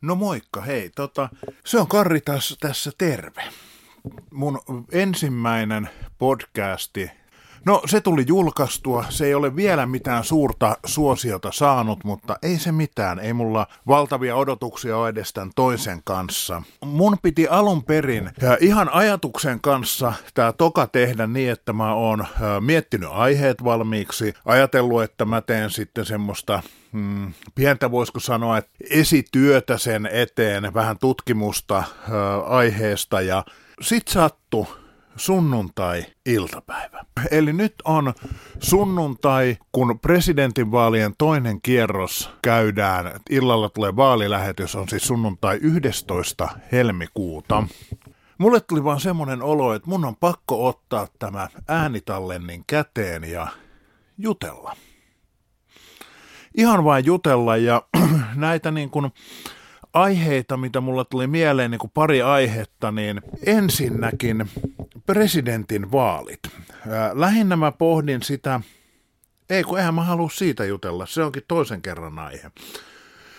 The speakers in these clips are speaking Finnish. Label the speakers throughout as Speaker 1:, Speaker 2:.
Speaker 1: No moikka, hei. Tota, se on Karri tässä, tässä terve. Mun ensimmäinen podcasti No se tuli julkaistua, se ei ole vielä mitään suurta suosiota saanut, mutta ei se mitään, ei mulla valtavia odotuksia ole edes tämän toisen kanssa. Mun piti alun perin ihan ajatuksen kanssa tämä toka tehdä niin, että mä oon miettinyt aiheet valmiiksi, ajatellut, että mä teen sitten semmoista hmm, pientä voisiko sanoa, että esityötä sen eteen, vähän tutkimusta aiheesta ja sit sattu sunnuntai-iltapäivä. Eli nyt on sunnuntai, kun presidentinvaalien toinen kierros käydään. Illalla tulee vaalilähetys, on siis sunnuntai 11. helmikuuta. Mulle tuli vaan semmoinen olo, että mun on pakko ottaa tämä äänitallennin käteen ja jutella. Ihan vain jutella ja näitä niin kuin aiheita, mitä mulla tuli mieleen, niin kuin pari aihetta, niin ensinnäkin presidentin vaalit. Lähinnä mä pohdin sitä, ei kun eihän mä halua siitä jutella, se onkin toisen kerran aihe.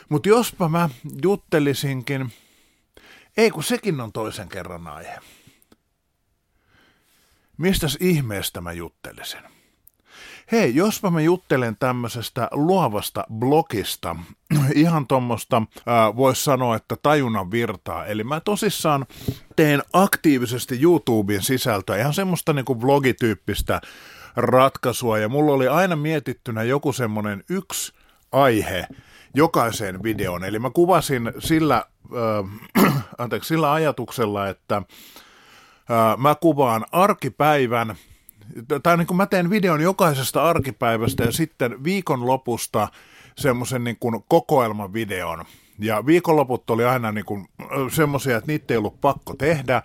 Speaker 1: Mutta jospa mä juttelisinkin, ei kun sekin on toisen kerran aihe. Mistäs ihmeestä mä juttelisin? Hei, jospa mä juttelen tämmöisestä luovasta blogista, ihan tuommoista, voisi sanoa, että tajunnan virtaa. Eli mä tosissaan teen aktiivisesti YouTuben sisältöä, ihan semmoista niinku vlogityyppistä ratkaisua, ja mulla oli aina mietittynä joku semmoinen yksi aihe jokaiseen videoon. Eli mä kuvasin sillä, äh, anteeksi, sillä ajatuksella, että äh, mä kuvaan arkipäivän tai niin kuin mä teen videon jokaisesta arkipäivästä ja sitten viikonlopusta semmoisen niin kuin kokoelmavideon. Ja viikonloput oli aina niin kuin semmoisia, että niitä ei ollut pakko tehdä,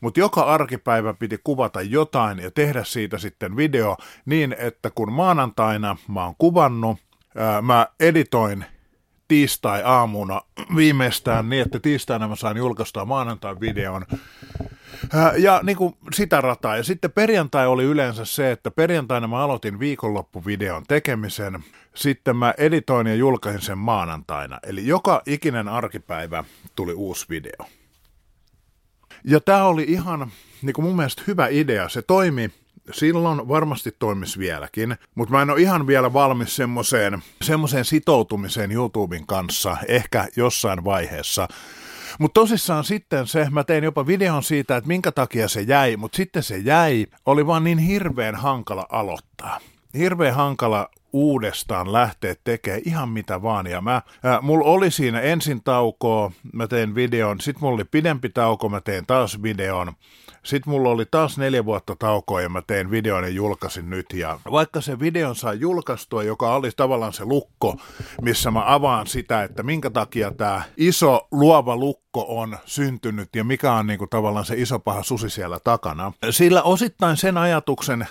Speaker 1: mutta joka arkipäivä piti kuvata jotain ja tehdä siitä sitten video niin, että kun maanantaina mä oon kuvannut, mä editoin tiistai-aamuna viimeistään niin, että tiistaina mä saan julkaista maanantain videon. Ja niin kuin sitä rataa. Ja sitten perjantai oli yleensä se, että perjantaina mä aloitin viikonloppuvideon tekemisen. Sitten mä editoin ja julkaisin sen maanantaina. Eli joka ikinen arkipäivä tuli uusi video. Ja tämä oli ihan niin kuin mun mielestä hyvä idea. Se toimi silloin varmasti toimisi vieläkin, mutta mä en ole ihan vielä valmis semmoiseen, semmoiseen sitoutumiseen YouTuben kanssa, ehkä jossain vaiheessa. Mutta tosissaan sitten se, mä tein jopa videon siitä, että minkä takia se jäi, mutta sitten se jäi, oli vaan niin hirveän hankala aloittaa. Hirveän hankala uudestaan lähteä tekemään ihan mitä vaan. Ja mä, ää, mulla oli siinä ensin taukoa, mä tein videon, sitten mulla oli pidempi tauko, mä tein taas videon. Sitten mulla oli taas neljä vuotta taukoa ja mä tein videon ja julkaisin nyt. Ja vaikka se videon saa julkaistua, joka oli tavallaan se lukko, missä mä avaan sitä, että minkä takia tämä iso luova lukko on syntynyt ja mikä on niinku tavallaan se iso paha susi siellä takana. Sillä osittain sen ajatuksen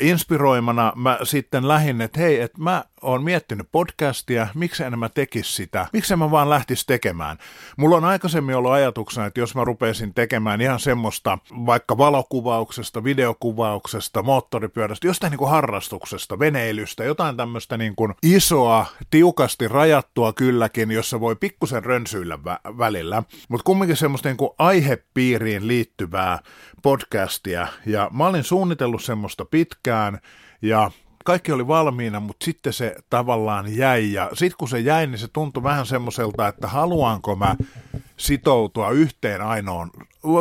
Speaker 1: inspiroimana mä sitten lähdin, että hei, että mä oon miettinyt podcastia, miksi en mä tekisi sitä, miksi mä vaan lähtisi tekemään. Mulla on aikaisemmin ollut ajatuksena, että jos mä rupeaisin tekemään ihan semmoista vaikka valokuvauksesta, videokuvauksesta, moottoripyörästä, jostain niin kuin harrastuksesta, veneilystä, jotain tämmöistä niin kuin isoa, tiukasti rajattua kylläkin, jossa voi pikkusen rönsyillä vä- välillä, mutta kumminkin semmoista niin kuin aihepiiriin liittyvää podcastia, ja mä olin suunnitellut semmoista pitkään, ja kaikki oli valmiina, mutta sitten se tavallaan jäi. Ja sitten kun se jäi, niin se tuntui vähän semmoiselta, että haluanko mä sitoutua yhteen, ainoon,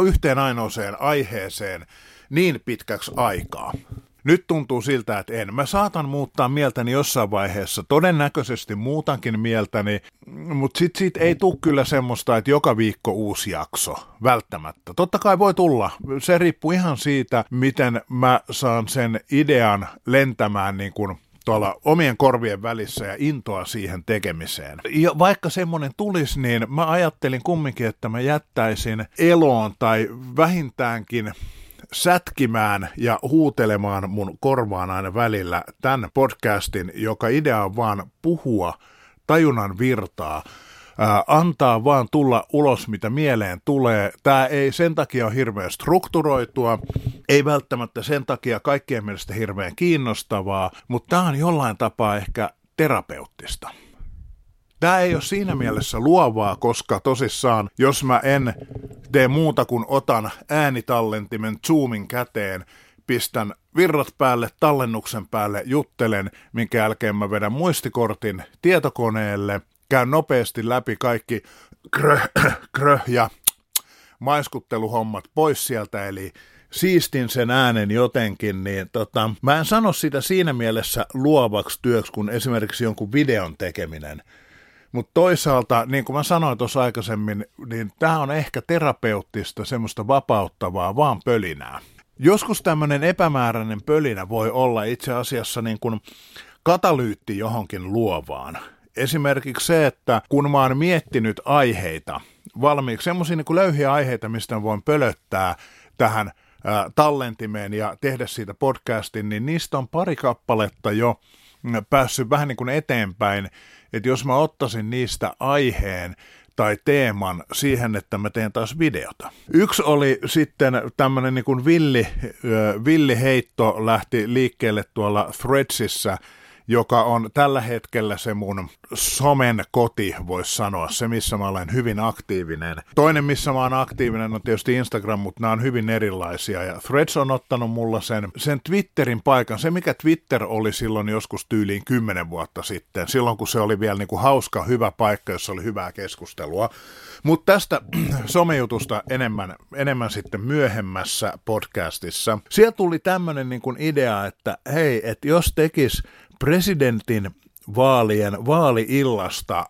Speaker 1: yhteen ainoaseen aiheeseen niin pitkäksi aikaa. Nyt tuntuu siltä, että en. Mä saatan muuttaa mieltäni jossain vaiheessa. Todennäköisesti muutankin mieltäni, mutta sit siitä ei tule kyllä semmoista, että joka viikko uusi jakso. Välttämättä. Totta kai voi tulla. Se riippuu ihan siitä, miten mä saan sen idean lentämään niin kuin tuolla omien korvien välissä ja intoa siihen tekemiseen. Ja vaikka semmoinen tulisi, niin mä ajattelin kumminkin, että mä jättäisin eloon tai vähintäänkin sätkimään ja huutelemaan mun korvaan aina välillä tämän podcastin, joka idea on vaan puhua tajunnan virtaa, antaa vaan tulla ulos, mitä mieleen tulee. Tämä ei sen takia ole hirveän strukturoitua, ei välttämättä sen takia kaikkien mielestä hirveän kiinnostavaa, mutta tämä on jollain tapaa ehkä terapeuttista. Tämä ei ole siinä mielessä luovaa, koska tosissaan, jos mä en tee muuta kuin otan äänitallentimen Zoomin käteen, pistän virrat päälle, tallennuksen päälle, juttelen, minkä jälkeen mä vedän muistikortin tietokoneelle, käyn nopeasti läpi kaikki krö, krö ja maiskutteluhommat pois sieltä, eli siistin sen äänen jotenkin, niin tota, mä en sano sitä siinä mielessä luovaksi työksi kuin esimerkiksi jonkun videon tekeminen. Mutta toisaalta, niin kuin mä sanoin tuossa aikaisemmin, niin tämä on ehkä terapeuttista, semmoista vapauttavaa, vaan pölinää. Joskus tämmöinen epämääräinen pölinä voi olla itse asiassa niin kuin katalyytti johonkin luovaan. Esimerkiksi se, että kun mä oon miettinyt aiheita valmiiksi, semmoisia niin löyhiä aiheita, mistä voin pölöttää tähän tallentimeen ja tehdä siitä podcastin, niin niistä on pari kappaletta jo päässyt vähän niin kuin eteenpäin, että jos mä ottaisin niistä aiheen tai teeman siihen, että mä teen taas videota. Yksi oli sitten tämmöinen niin kuin villi, villi heitto lähti liikkeelle tuolla Threadsissa – joka on tällä hetkellä se mun somen koti, voisi sanoa, se missä mä olen hyvin aktiivinen. Toinen, missä mä oon aktiivinen, on tietysti Instagram, mutta nämä on hyvin erilaisia. Ja Threads on ottanut mulla sen, sen Twitterin paikan, se mikä Twitter oli silloin joskus tyyliin kymmenen vuotta sitten, silloin kun se oli vielä niin kuin hauska, hyvä paikka, jossa oli hyvää keskustelua. Mutta tästä somejutusta enemmän, enemmän sitten myöhemmässä podcastissa. Siellä tuli tämmöinen niin idea, että hei, että jos tekis presidentin vaalien vaaliillasta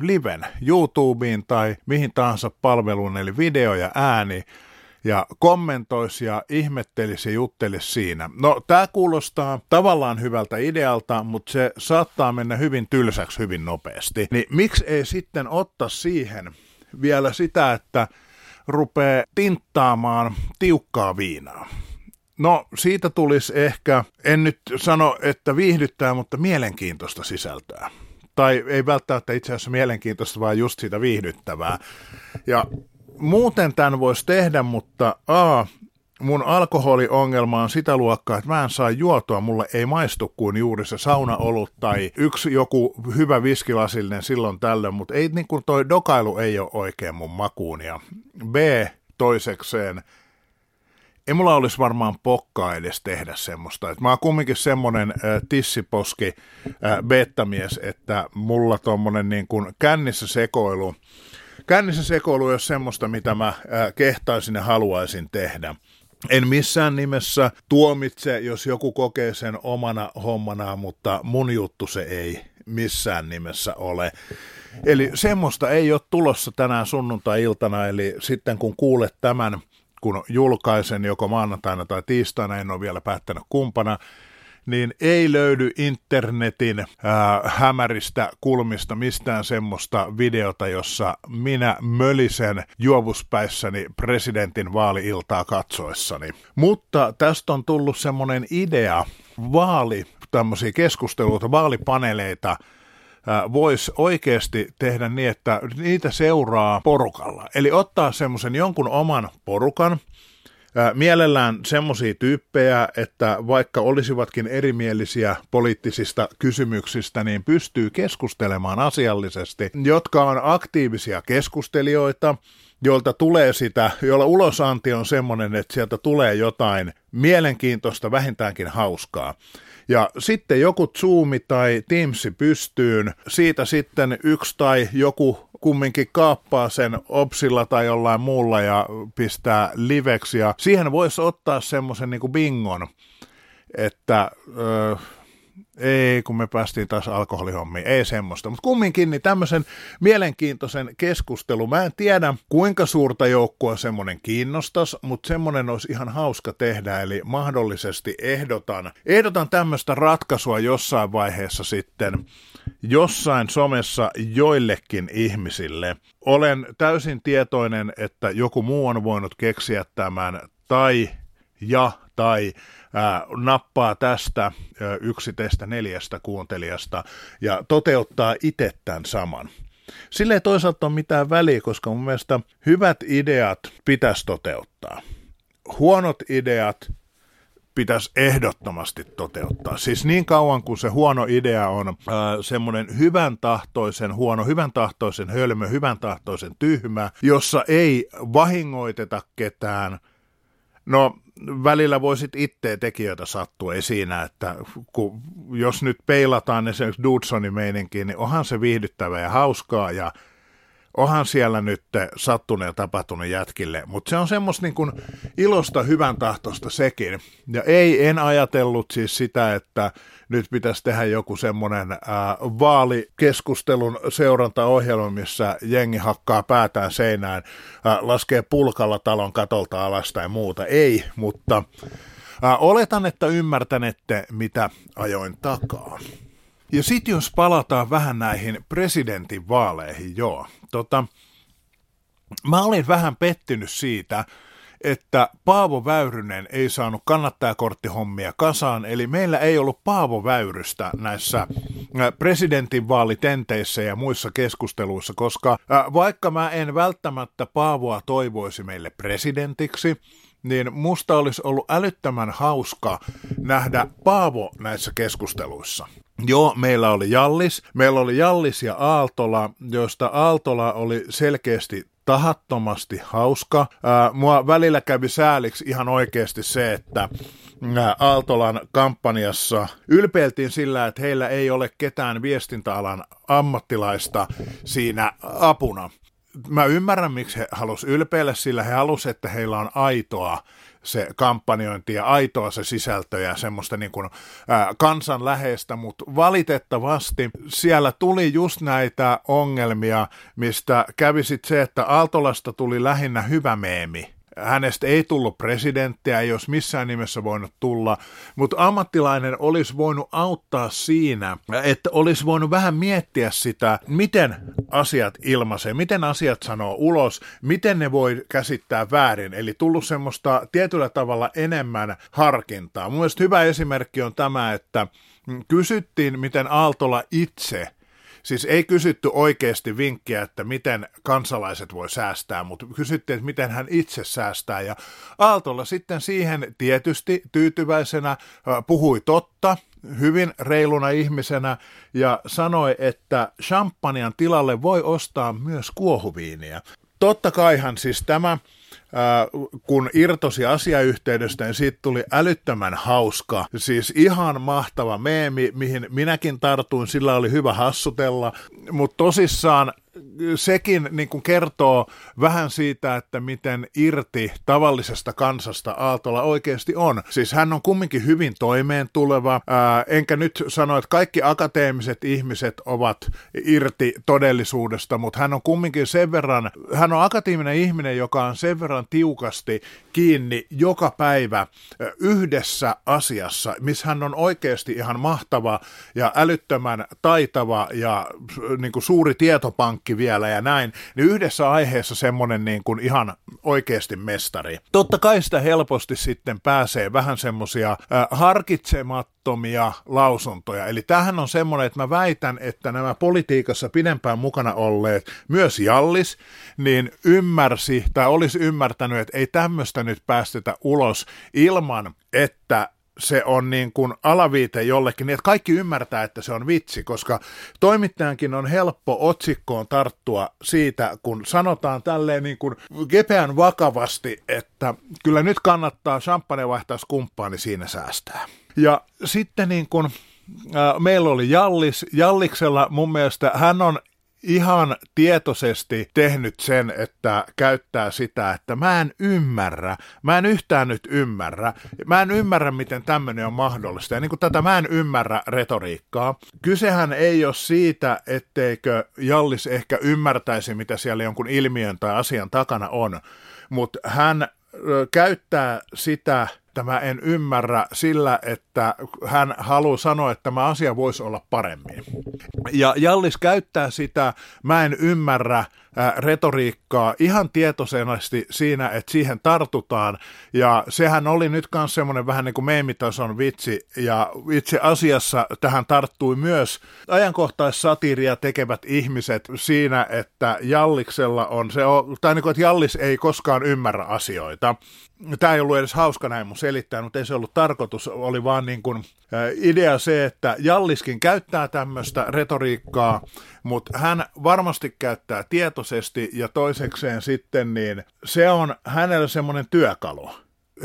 Speaker 1: liven YouTubeen tai mihin tahansa palveluun, eli video ja ääni, ja kommentoisi ja ihmettelisi ja juttelisi siinä. No, tämä kuulostaa tavallaan hyvältä idealta, mutta se saattaa mennä hyvin tylsäksi hyvin nopeasti. Niin miksi ei sitten ottaa siihen vielä sitä, että rupeaa tinttaamaan tiukkaa viinaa? No siitä tulisi ehkä, en nyt sano, että viihdyttää, mutta mielenkiintoista sisältöä. Tai ei välttämättä itse asiassa mielenkiintoista, vaan just sitä viihdyttävää. Ja muuten tämän voisi tehdä, mutta A, mun alkoholiongelma on sitä luokkaa, että mä en saa juotua, mulle ei maistu kuin juuri se saunaolut tai yksi joku hyvä viskilasillinen silloin tällöin, mutta ei niin kuin toi dokailu ei ole oikein mun makuun. Ja B, toisekseen, ei mulla olisi varmaan pokkaa edes tehdä semmoista. Et mä oon kumminkin semmoinen äh, tissiposki äh, bettamies, että mulla tommonen niin kuin kännissä sekoilu, kännissä sekoilu on semmoista, mitä mä äh, kehtaisin ja haluaisin tehdä. En missään nimessä tuomitse, jos joku kokee sen omana hommanaan, mutta mun juttu se ei missään nimessä ole. Eli semmoista ei ole tulossa tänään sunnuntai-iltana, eli sitten kun kuulet tämän kun julkaisen joko maanantaina tai tiistaina, en ole vielä päättänyt kumpana, niin ei löydy internetin ää, hämäristä kulmista mistään semmoista videota, jossa minä mölisen juovuspäissäni presidentin vaaliiltaa katsoessani. Mutta tästä on tullut semmoinen idea, vaali, tämmöisiä keskusteluita, vaalipaneeleita, voisi oikeasti tehdä niin, että niitä seuraa porukalla. Eli ottaa semmoisen jonkun oman porukan, Mielellään semmoisia tyyppejä, että vaikka olisivatkin erimielisiä poliittisista kysymyksistä, niin pystyy keskustelemaan asiallisesti, jotka on aktiivisia keskustelijoita, joilta tulee sitä, joilla ulosanti on semmoinen, että sieltä tulee jotain mielenkiintoista, vähintäänkin hauskaa. Ja sitten joku Zoomi tai Teamsi pystyyn, siitä sitten yksi tai joku kumminkin kaappaa sen Opsilla tai jollain muulla ja pistää liveksi. Ja siihen voisi ottaa semmoisen niin bingon, että... Öö, ei, kun me päästiin taas alkoholihommiin, ei semmoista. Mutta kumminkin niin tämmöisen mielenkiintoisen keskustelun. Mä en tiedä, kuinka suurta joukkoa semmoinen kiinnostaisi, mutta semmoinen olisi ihan hauska tehdä. Eli mahdollisesti ehdotan, ehdotan tämmöistä ratkaisua jossain vaiheessa sitten jossain somessa joillekin ihmisille. Olen täysin tietoinen, että joku muu on voinut keksiä tämän tai ja tai ää, nappaa tästä ää, yksi teistä neljästä kuuntelijasta ja toteuttaa itse tämän saman. Sille ei toisaalta ole mitään väliä, koska mun mielestä hyvät ideat pitäisi toteuttaa. Huonot ideat pitäisi ehdottomasti toteuttaa. Siis niin kauan kuin se huono idea on äh, semmoinen hyvän tahtoisen huono, hyvän tahtoisen hölmö, hyvän tahtoisen tyhmä, jossa ei vahingoiteta ketään. No välillä voisit itse tekijöitä sattua, ei siinä, että kun, jos nyt peilataan esimerkiksi Dudsonin meininkiin, niin onhan se viihdyttävää ja hauskaa ja onhan siellä nyt sattunut ja tapahtunut jätkille, mutta se on semmoista niin kuin ilosta hyvän tahtosta sekin. Ja ei, en ajatellut siis sitä, että nyt pitäisi tehdä joku semmoinen vaalikeskustelun seurantaohjelma, missä jengi hakkaa päätään seinään, äh, laskee pulkalla talon katolta alas tai muuta. Ei, mutta äh, oletan, että ymmärtänette, mitä ajoin takaa. Ja sitten jos palataan vähän näihin presidentin vaaleihin, joo. Tota, mä olin vähän pettynyt siitä, että Paavo Väyrynen ei saanut kannattajakorttihommia kasaan, eli meillä ei ollut Paavo Väyrystä näissä presidentinvaalitenteissä ja muissa keskusteluissa, koska vaikka mä en välttämättä Paavoa toivoisi meille presidentiksi, niin musta olisi ollut älyttömän hauska nähdä Paavo näissä keskusteluissa. Joo, meillä oli Jallis. Meillä oli Jallis ja Aaltola, joista Aaltola oli selkeästi tahattomasti hauska. Ää, mua välillä kävi sääliksi ihan oikeasti se, että Aaltolan kampanjassa ylpeiltiin sillä, että heillä ei ole ketään viestintäalan ammattilaista siinä apuna. Mä ymmärrän, miksi he halusivat ylpeillä, sillä he halusivat, että heillä on aitoa se kampanjointi ja aitoa se sisältö ja semmoista niin kuin, ää, kansanläheistä, mutta valitettavasti siellä tuli just näitä ongelmia, mistä kävi sitten se, että Aaltolasta tuli lähinnä hyvä meemi hänestä ei tullut presidenttiä, ei olisi missään nimessä voinut tulla, mutta ammattilainen olisi voinut auttaa siinä, että olisi voinut vähän miettiä sitä, miten asiat ilmaisee, miten asiat sanoo ulos, miten ne voi käsittää väärin, eli tullut semmoista tietyllä tavalla enemmän harkintaa. Mun hyvä esimerkki on tämä, että kysyttiin, miten Aaltola itse – Siis ei kysytty oikeasti vinkkiä, että miten kansalaiset voi säästää, mutta kysyttiin, että miten hän itse säästää. Ja Aaltolla sitten siihen tietysti tyytyväisenä puhui totta, hyvin reiluna ihmisenä ja sanoi, että champagnean tilalle voi ostaa myös kuohuviiniä. Totta kaihan siis tämä kun irtosi asiayhteydestä, niin siitä tuli älyttömän hauska. Siis ihan mahtava meemi, mihin minäkin tartuin, sillä oli hyvä hassutella, mutta tosissaan sekin niin kuin kertoo vähän siitä, että miten irti tavallisesta kansasta Aaltola oikeasti on. Siis hän on kumminkin hyvin toimeen tuleva, ää, enkä nyt sano, että kaikki akateemiset ihmiset ovat irti todellisuudesta, mutta hän on kumminkin sen verran, hän on akateeminen ihminen, joka on sen verran tiukasti kiinni joka päivä yhdessä asiassa, missä hän on oikeasti ihan mahtava ja älyttömän taitava ja niin kuin suuri tietopankki vielä ja näin, niin yhdessä aiheessa semmoinen niin kuin ihan oikeasti mestari. Totta kai sitä helposti sitten pääsee vähän semmoisia äh, harkitsemattomia lausuntoja. Eli tähän on semmoinen, että mä väitän, että nämä politiikassa pidempään mukana olleet, myös Jallis, niin ymmärsi tai olisi ymmärtänyt, että ei tämmöistä nyt päästetä ulos ilman, että se on niin kuin alaviite jollekin, niin että kaikki ymmärtää, että se on vitsi, koska toimittajankin on helppo otsikkoon tarttua siitä, kun sanotaan tälleen niin kuin kepeän vakavasti, että kyllä nyt kannattaa champagne vaihtaa kumppaa, niin siinä säästää. Ja sitten niin kuin, äh, meillä oli Jallis. Jalliksella mun mielestä hän on ihan tietoisesti tehnyt sen, että käyttää sitä, että mä en ymmärrä, mä en yhtään nyt ymmärrä, mä en ymmärrä, miten tämmöinen on mahdollista. Ja niin kuin tätä mä en ymmärrä retoriikkaa. Kysehän ei ole siitä, etteikö Jallis ehkä ymmärtäisi, mitä siellä jonkun ilmiön tai asian takana on, mutta hän käyttää sitä että mä en ymmärrä sillä, että hän haluaa sanoa, että tämä asia voisi olla paremmin. Ja Jallis käyttää sitä, mä en ymmärrä retoriikkaa ihan tietoisesti siinä, että siihen tartutaan. Ja sehän oli nyt myös semmoinen vähän niin kuin meemitason vitsi. Ja itse asiassa tähän tarttui myös ajankohtaissatiiria tekevät ihmiset siinä, että Jalliksella on se, tai niin kuin, että Jallis ei koskaan ymmärrä asioita. tämä ei ollut edes hauska näin mun selittää, mutta ei se ollut tarkoitus, oli vaan niin kuin, idea se, että Jalliskin käyttää tämmöistä retoriikkaa, mutta hän varmasti käyttää tietoisesti ja toisekseen sitten niin se on hänellä semmoinen työkalu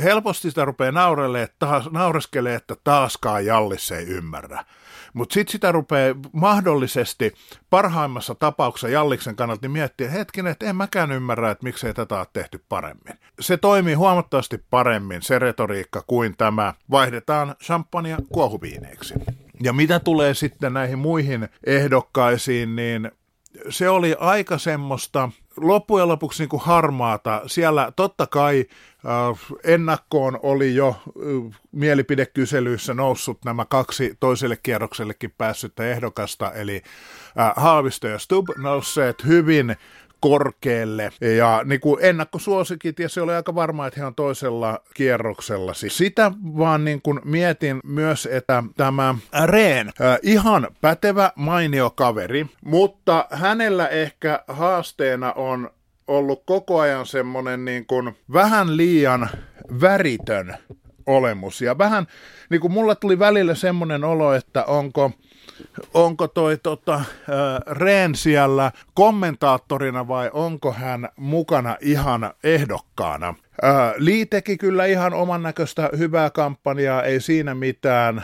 Speaker 1: helposti sitä rupeaa naurelle, että taas, naureskelee, että taaskaan Jallis ei ymmärrä. Mutta sitten sitä rupeaa mahdollisesti parhaimmassa tapauksessa Jalliksen kannalta niin miettiä, hetkinen, että en mäkään ymmärrä, että miksei tätä ole tehty paremmin. Se toimii huomattavasti paremmin, se retoriikka, kuin tämä vaihdetaan champagnea kuohuviineiksi. Ja mitä tulee sitten näihin muihin ehdokkaisiin, niin se oli aika semmoista loppujen lopuksi niin kuin harmaata. Siellä totta kai äh, ennakkoon oli jo äh, mielipidekyselyissä noussut nämä kaksi toiselle kierroksellekin päässyttä ehdokasta, eli äh, Haavisto ja Stubb nousseet hyvin korkealle ja niin kuin ennakkosuosikit ja se oli aika varma, että he on toisella kierroksella. Siis sitä vaan niin kuin mietin myös, että tämä Reen, äh, ihan pätevä, mainio kaveri, mutta hänellä ehkä haasteena on ollut koko ajan semmoinen niin kuin vähän liian väritön olemus. Ja vähän, niin kuin mulle tuli välillä semmoinen olo, että onko onko toi tota, äh, siellä kommentaattorina vai onko hän mukana ihan ehdokkaana. Äh, teki kyllä ihan oman näköistä hyvää kampanjaa, ei siinä mitään. Äh,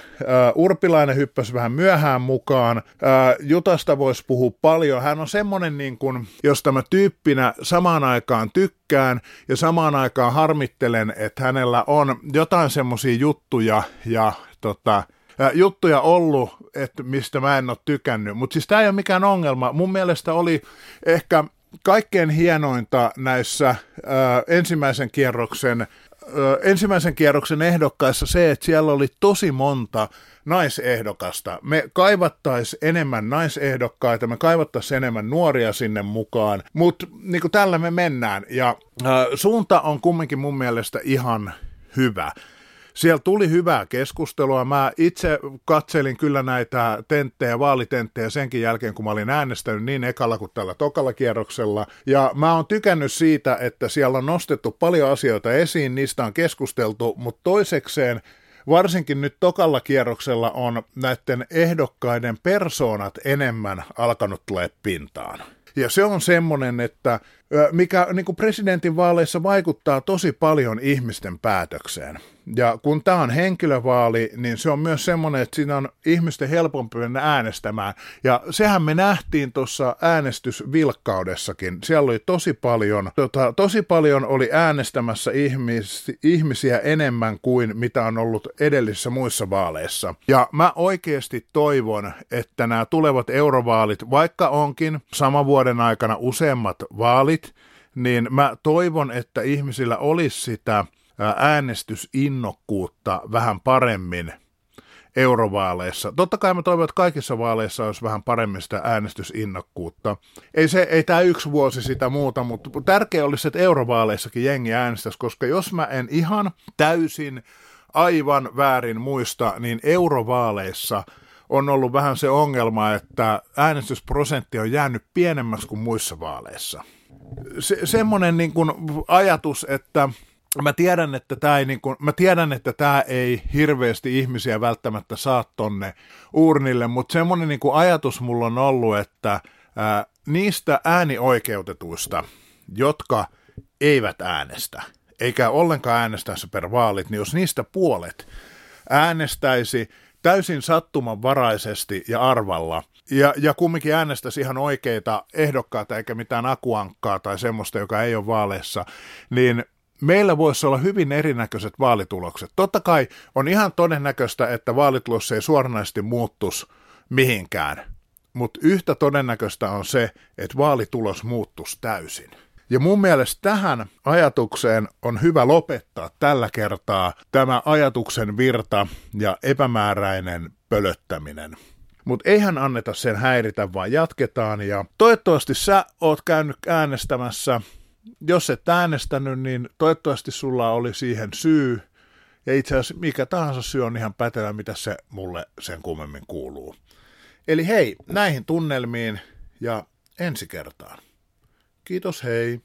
Speaker 1: Urpilainen hyppäsi vähän myöhään mukaan. Äh, Jutasta voisi puhua paljon. Hän on semmoinen, niin kuin, josta mä tyyppinä samaan aikaan tykkään ja samaan aikaan harmittelen, että hänellä on jotain semmoisia juttuja ja tota, juttuja ollut, että mistä mä en ole tykännyt. Mutta siis tämä ei ole mikään ongelma. Mun mielestä oli ehkä kaikkein hienointa näissä ää, ensimmäisen kierroksen ensimmäisen kierroksen ehdokkaissa se, että siellä oli tosi monta naisehdokasta. Me kaivattaisiin enemmän naisehdokkaita, me kaivattaisiin enemmän nuoria sinne mukaan, mutta niin tällä me mennään ja ää, suunta on kumminkin mun mielestä ihan hyvä. Siellä tuli hyvää keskustelua. Mä itse katselin kyllä näitä tenttejä, vaalitenttejä senkin jälkeen, kun mä olin äänestänyt niin ekalla kuin tällä tokalla kierroksella. Ja mä oon tykännyt siitä, että siellä on nostettu paljon asioita esiin, niistä on keskusteltu, mutta toisekseen varsinkin nyt tokalla kierroksella on näiden ehdokkaiden persoonat enemmän alkanut tulee pintaan. Ja se on semmoinen, että mikä niin kuin presidentin vaaleissa vaikuttaa tosi paljon ihmisten päätökseen. Ja kun tämä on henkilövaali, niin se on myös semmoinen, että siinä on ihmisten helpompi mennä äänestämään. Ja sehän me nähtiin tuossa äänestysvilkkaudessakin. Siellä oli tosi paljon, tota, tosi paljon oli äänestämässä ihmis, ihmisiä enemmän kuin mitä on ollut edellisissä muissa vaaleissa. Ja mä oikeasti toivon, että nämä tulevat eurovaalit, vaikka onkin sama vuoden aikana useammat vaalit, niin mä toivon, että ihmisillä olisi sitä äänestysinnokkuutta vähän paremmin eurovaaleissa. Totta kai mä toivon, että kaikissa vaaleissa olisi vähän paremmin sitä äänestysinnokkuutta. Ei, se, ei tämä yksi vuosi sitä muuta, mutta tärkeää olisi, että eurovaaleissakin jengi äänestäisi, koska jos mä en ihan täysin aivan väärin muista, niin eurovaaleissa on ollut vähän se ongelma, että äänestysprosentti on jäänyt pienemmäksi kuin muissa vaaleissa. Se, semmoinen niin kuin ajatus, että mä tiedän, että tämä ei, niin kuin, mä tiedän, että tämä ei hirveästi ihmisiä välttämättä saa tonne urnille, mutta semmoinen niin kuin ajatus mulla on ollut, että ää, niistä äänioikeutetuista, jotka eivät äänestä, eikä ollenkaan äänestäisi per vaalit, niin jos niistä puolet äänestäisi täysin sattumanvaraisesti ja arvalla, ja, ja kumminkin äänestäisi ihan oikeita ehdokkaita eikä mitään akuankkaa tai semmoista, joka ei ole vaaleissa, niin meillä voisi olla hyvin erinäköiset vaalitulokset. Totta kai on ihan todennäköistä, että vaalitulos ei suoranaisesti muuttus mihinkään, mutta yhtä todennäköistä on se, että vaalitulos muuttus täysin. Ja mun mielestä tähän ajatukseen on hyvä lopettaa tällä kertaa tämä ajatuksen virta ja epämääräinen pölöttäminen. Mutta eihän anneta sen häiritä, vaan jatketaan. Ja toivottavasti sä oot käynyt äänestämässä jos et äänestänyt, niin toivottavasti sulla oli siihen syy. Ja itse asiassa mikä tahansa syy on ihan pätevä, mitä se mulle sen kummemmin kuuluu. Eli hei, näihin tunnelmiin ja ensi kertaan. Kiitos, hei.